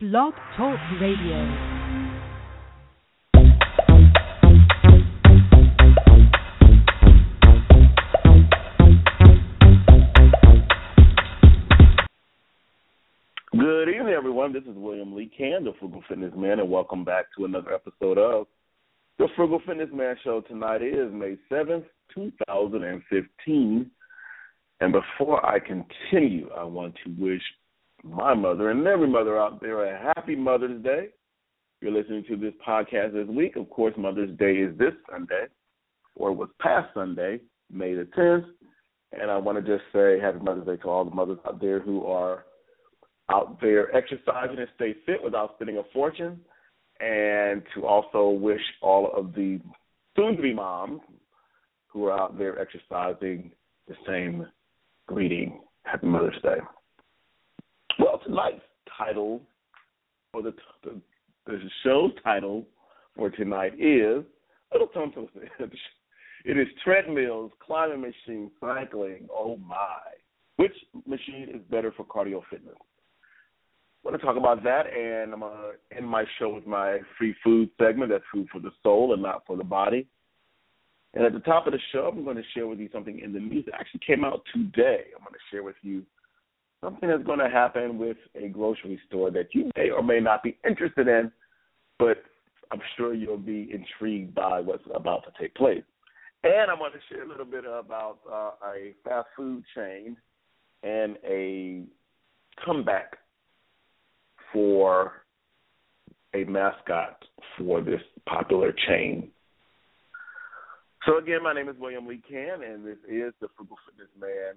Blog Talk Radio. Good evening, everyone. This is William Lee Can, the Frugal Fitness Man, and welcome back to another episode of the Frugal Fitness Man Show. Tonight is May 7th, 2015. And before I continue, I want to wish my mother and every mother out there a happy Mother's Day. If you're listening to this podcast this week, of course, Mother's Day is this Sunday, or was past Sunday, May the 10th. And I want to just say happy Mother's Day to all the mothers out there who are out there exercising and stay fit without spending a fortune, and to also wish all of the soon to be moms who are out there exercising the same greeting. Happy Mother's Day. Title, or the, the, the show's title for tonight is oh, tongue twister. It is treadmills, climbing machine, cycling. Oh my! Which machine is better for cardio fitness? I want to talk about that, and I'm going to end my show with my free food segment. That's food for the soul and not for the body. And at the top of the show, I'm going to share with you something in the news that actually came out today. I'm going to share with you something that's going to happen with a grocery store that you may or may not be interested in, but I'm sure you'll be intrigued by what's about to take place. And I'm going to share a little bit about uh, a fast food chain and a comeback for a mascot for this popular chain. So again, my name is William Lee Can, and this is the Frugal Fitness Man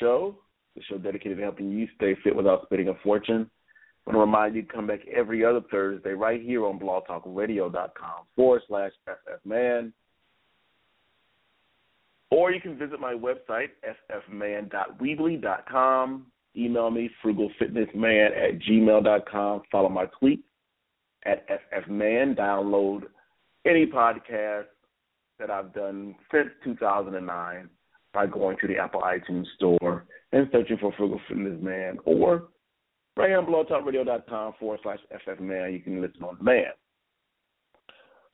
Show, the show dedicated to helping you stay fit without spending a fortune. I want to remind you to come back every other Thursday right here on blogtalkradio.com forward slash ffman. Or you can visit my website, ffman.weebly.com. Email me, frugalfitnessman at gmail.com. Follow my tweet at ffman. Download any podcast that I've done since 2009 by going to the Apple iTunes store and searching for Frugal Fitness Man or right here on blogtalkradio.com forward slash ffman. You can listen on demand.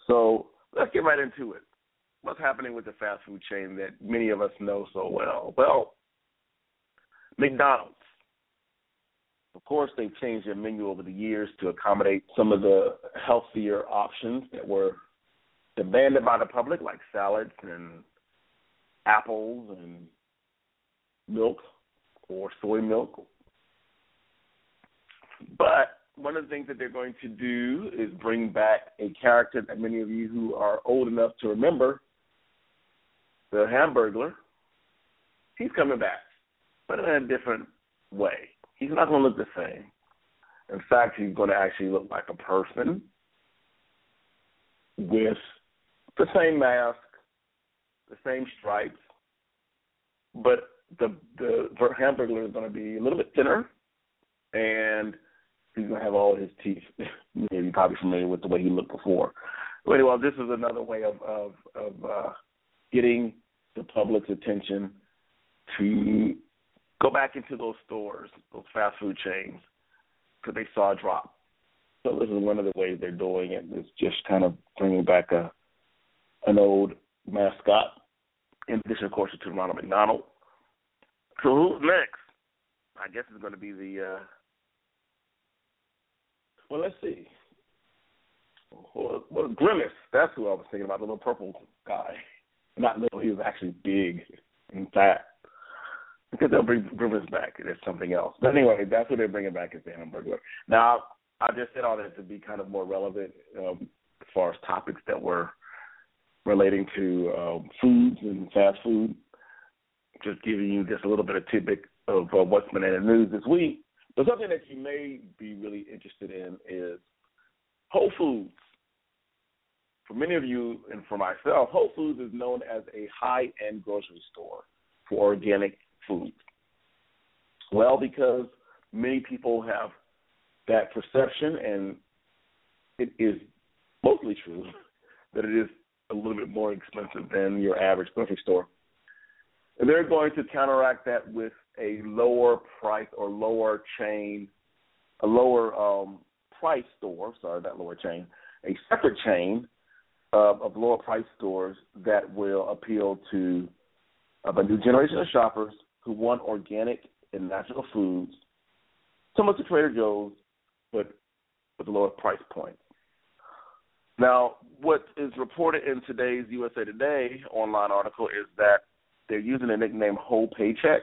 So let's get right into it. What's happening with the fast food chain that many of us know so well? Well, McDonald's. Of course, they've changed their menu over the years to accommodate some of the healthier options that were demanded by the public, like salads and apples and milk or soy milk. But one of the things that they're going to do is bring back a character that many of you who are old enough to remember, the Hamburglar. He's coming back, but in a different way. He's not going to look the same. In fact, he's going to actually look like a person with the same mask, the same stripes, but the the Hamburglar is going to be a little bit thinner, and he's going to have all his teeth. Maybe probably familiar with the way he looked before. But anyway, this is another way of of, of uh, getting the public's attention to go back into those stores, those fast food chains, because they saw a drop. So this is one of the ways they're doing it. It's just kind of bringing back a an old mascot, in addition, of course, to Ronald McDonald. So who's next? I guess it's going to be the. Uh, well, let's see. Well, Grimace. That's who I was thinking about. The little purple guy. Not little. He was actually big and fat. Because they'll bring Grimace back. It's something else. But anyway, that's what they're bringing back is the Hamburglar. Now, I just said all that to be kind of more relevant um, as far as topics that were relating to um, foods and fast food. Just giving you just a little bit of tidbit of uh, what's been in the news this week. But something that you may be really interested in is Whole Foods. For many of you and for myself, Whole Foods is known as a high end grocery store for organic food. Well, because many people have that perception, and it is mostly true that it is a little bit more expensive than your average grocery store. And they're going to counteract that with a lower price or lower chain, a lower um, price store, sorry, that lower chain, a separate chain of, of lower price stores that will appeal to a new generation of shoppers who want organic and natural foods, similar to Trader Joe's, but with a lower price point. Now, what is reported in today's USA Today online article is that they're using the nickname Whole Paycheck,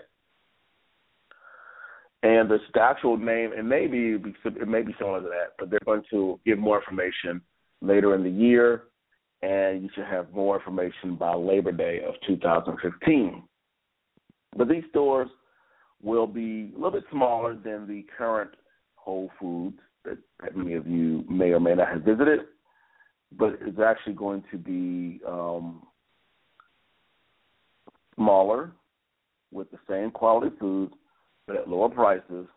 and the actual name it may be it may be similar to that, but they're going to give more information later in the year, and you should have more information by Labor Day of 2015. But these stores will be a little bit smaller than the current Whole Foods that many of you may or may not have visited, but it's actually going to be um, smaller with the same quality foods but at lower prices,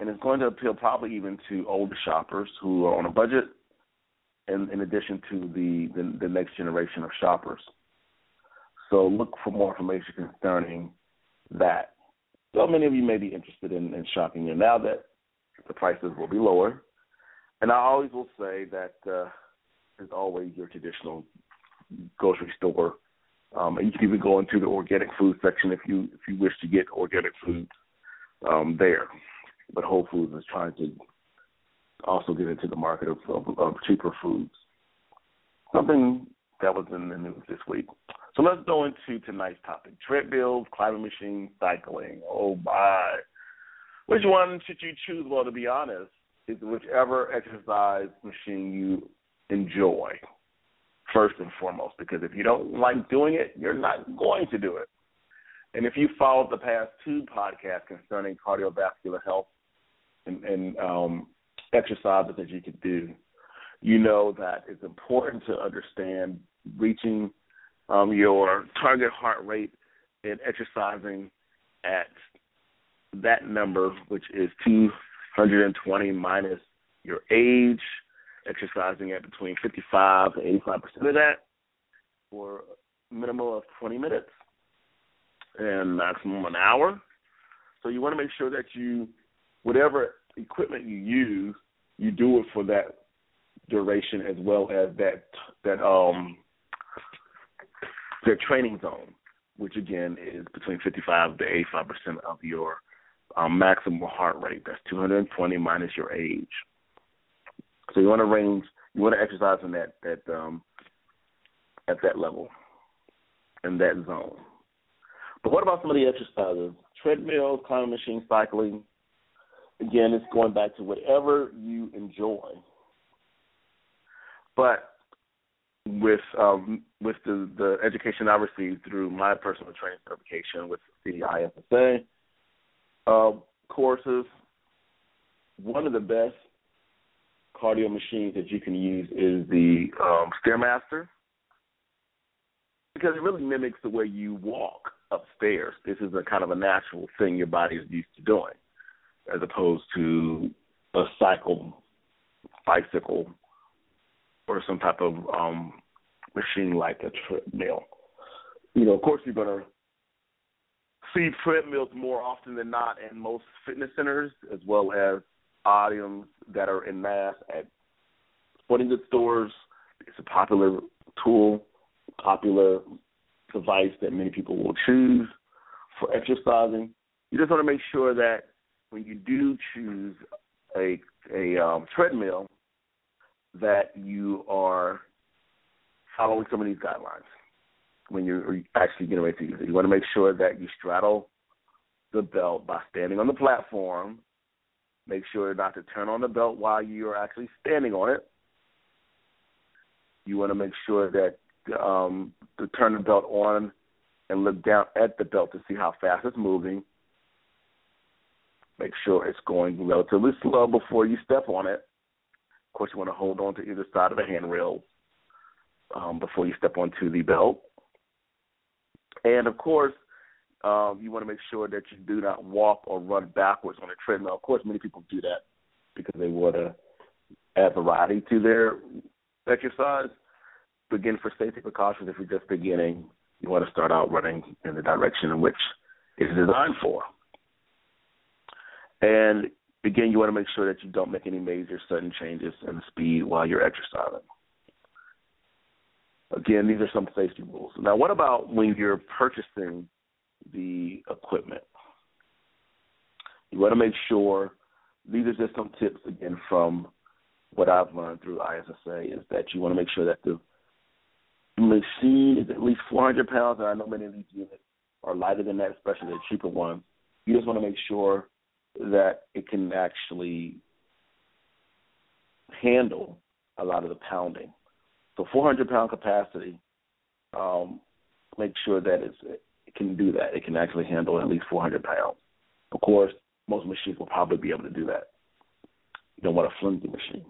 and it's going to appeal probably even to older shoppers who are on a budget, in, in addition to the, the the next generation of shoppers. So look for more information concerning that. So many of you may be interested in, in shopping here now that the prices will be lower. And I always will say that uh, as always your traditional grocery store. Um, and you can even go into the organic food section if you if you wish to get organic food um, there. But Whole Foods is trying to also get into the market of, of, of cheaper foods. Something that was in the news this week. So let's go into tonight's topic: treadmills, climbing machines, cycling. Oh my! Which one should you choose? Well, to be honest, is whichever exercise machine you enjoy first and foremost. Because if you don't like doing it, you're not going to do it. And if you followed the past two podcasts concerning cardiovascular health and, and um, exercises that you could do, you know that it's important to understand reaching um, your target heart rate and exercising at that number, which is 220 minus your age, exercising at between 55 to 85 percent of that for a minimum of 20 minutes and maximum an hour. So you want to make sure that you, whatever equipment you use, you do it for that duration as well as that that um their training zone, which again is between 55 to 85 percent of your um, maximum heart rate. That's 220 minus your age. So you want to range, you want to exercise in that that um at that level, in that zone. But what about some of the exercises? Treadmill, climbing machine, cycling. Again, it's going back to whatever you enjoy. But with um, with the, the education I received through my personal training certification with the ISSA uh, courses, one of the best cardio machines that you can use is the um, Stairmaster because it really mimics the way you walk upstairs. This is a kind of a natural thing your body is used to doing, as opposed to a cycle, bicycle, or some type of um, machine like a treadmill. You know, of course, you're to see treadmills more often than not in most fitness centers, as well as items that are in mass at sporting goods stores. It's a popular tool, popular device that many people will choose for exercising. You just want to make sure that when you do choose a a um, treadmill, that you are following some of these guidelines when you're actually getting ready to use it. You want to make sure that you straddle the belt by standing on the platform. Make sure not to turn on the belt while you're actually standing on it. You want to make sure that um, to turn the belt on and look down at the belt to see how fast it's moving. Make sure it's going relatively slow before you step on it. Of course, you want to hold on to either side of the handrail um, before you step onto the belt. And of course, um, you want to make sure that you do not walk or run backwards on a treadmill. Of course, many people do that because they want to add variety to their exercise begin for safety precautions, if you're just beginning, you want to start out running in the direction in which it's designed for. And again, you want to make sure that you don't make any major sudden changes in the speed while you're exercising. Again, these are some safety rules. Now, what about when you're purchasing the equipment? You want to make sure these are just some tips again from what I've learned through ISSA is that you want to make sure that the machine is at least 400 pounds, and I know many of these units are lighter than that, especially the cheaper ones. You just want to make sure that it can actually handle a lot of the pounding. So 400 pound capacity, um, make sure that it's, it can do that. It can actually handle at least 400 pounds. Of course, most machines will probably be able to do that. You don't want a flimsy machine.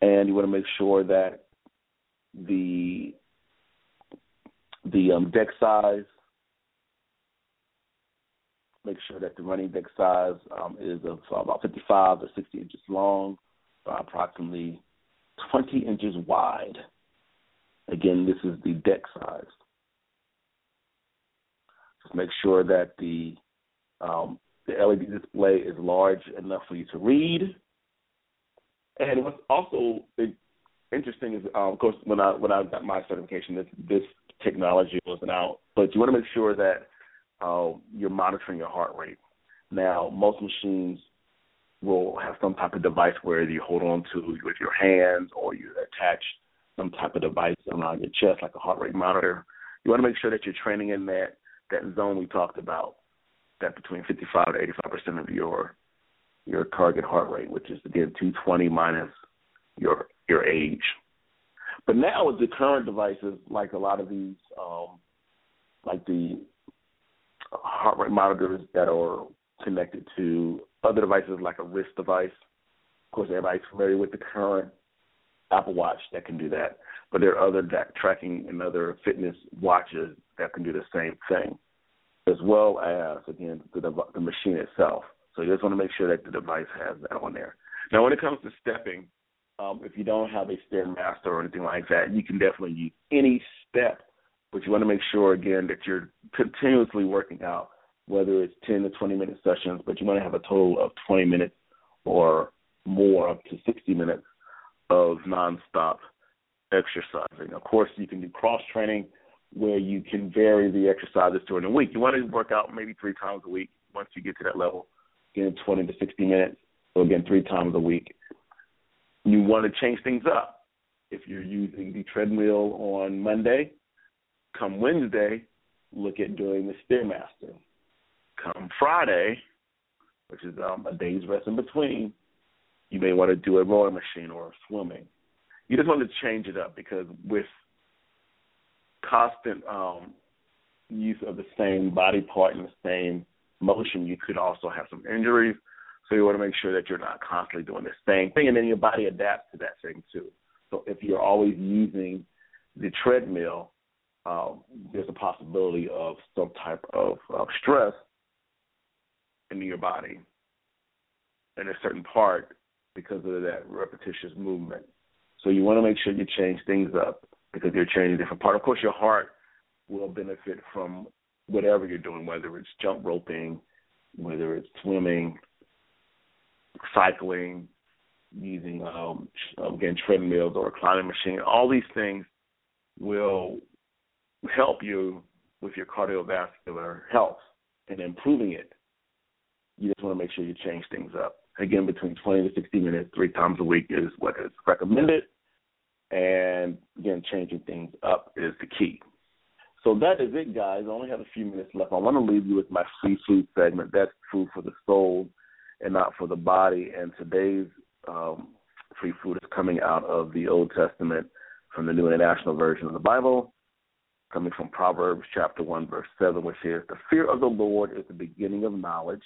And you want to make sure that the the um, deck size. Make sure that the running deck size um, is of about 55 to 60 inches long, uh, approximately 20 inches wide. Again, this is the deck size. Make sure that the um, the LED display is large enough for you to read. And what's also interesting is, um, of course, when I when I got my certification, this this technology wasn't out, but you want to make sure that uh, you're monitoring your heart rate. Now, most machines will have some type of device where you hold on to with your hands or you attach some type of device around your chest, like a heart rate monitor. You want to make sure that you're training in that that zone we talked about, that between 55 to 85 percent of your your target heart rate, which is again 220 minus your your age. But now with the current devices, like a lot of these, um, like the heart rate monitors that are connected to other devices like a wrist device. Of course, everybody's familiar with the current Apple Watch that can do that, but there are other tracking and other fitness watches that can do the same thing, as well as again the, the machine itself. So you just want to make sure that the device has that on there. Now, when it comes to stepping, um, if you don't have a stairmaster or anything like that, you can definitely use any step, but you want to make sure again that you're continuously working out whether it's 10 to 20 minute sessions, but you want to have a total of 20 minutes or more, up to 60 minutes of nonstop exercising. Of course, you can do cross training where you can vary the exercises during the week. You want to work out maybe three times a week once you get to that level, again, 20 to 60 minutes. So, again, three times a week. You want to change things up. If you're using the treadmill on Monday, come Wednesday, look at doing the Stairmaster come Friday, which is um, a day's rest in between, you may want to do a rowing machine or swimming. You just want to change it up because with constant um, use of the same body part and the same motion, you could also have some injuries. So you want to make sure that you're not constantly doing the same thing, and then your body adapts to that thing too. So if you're always using the treadmill, um, there's a possibility of some type of, of stress into your body in a certain part because of that repetitious movement. So you want to make sure you change things up because you're changing a different part. Of course, your heart will benefit from whatever you're doing, whether it's jump roping, whether it's swimming, cycling, using um, again treadmills or a climbing machine. All these things will help you with your cardiovascular health and improving it you just want to make sure you change things up. Again, between 20 to 60 minutes, three times a week is what is recommended. And again, changing things up is the key. So that is it, guys. I only have a few minutes left. I want to leave you with my free food segment. That's food for the soul and not for the body. And today's um, free food is coming out of the Old Testament from the New International Version of the Bible, coming from Proverbs chapter 1, verse 7, which says, The fear of the Lord is the beginning of knowledge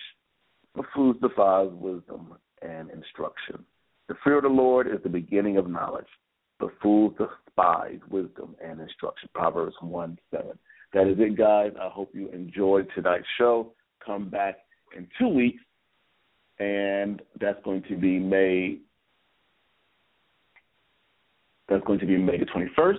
the fools defies wisdom and instruction. The fear of the Lord is the beginning of knowledge. The fools despise wisdom and instruction. Proverbs 1 7. That is it, guys. I hope you enjoyed tonight's show. Come back in two weeks, and that's going to be May. That's going to be May the 21st.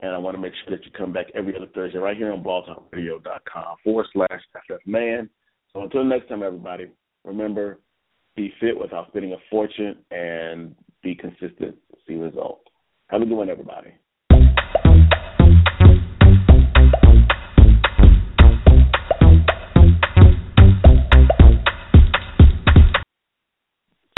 And I want to make sure that you come back every other Thursday right here on blogtalkradio.com forward slash FF Man. So until next time, everybody, Remember, be fit without spending a fortune and be consistent. See results. Have a good one, everybody.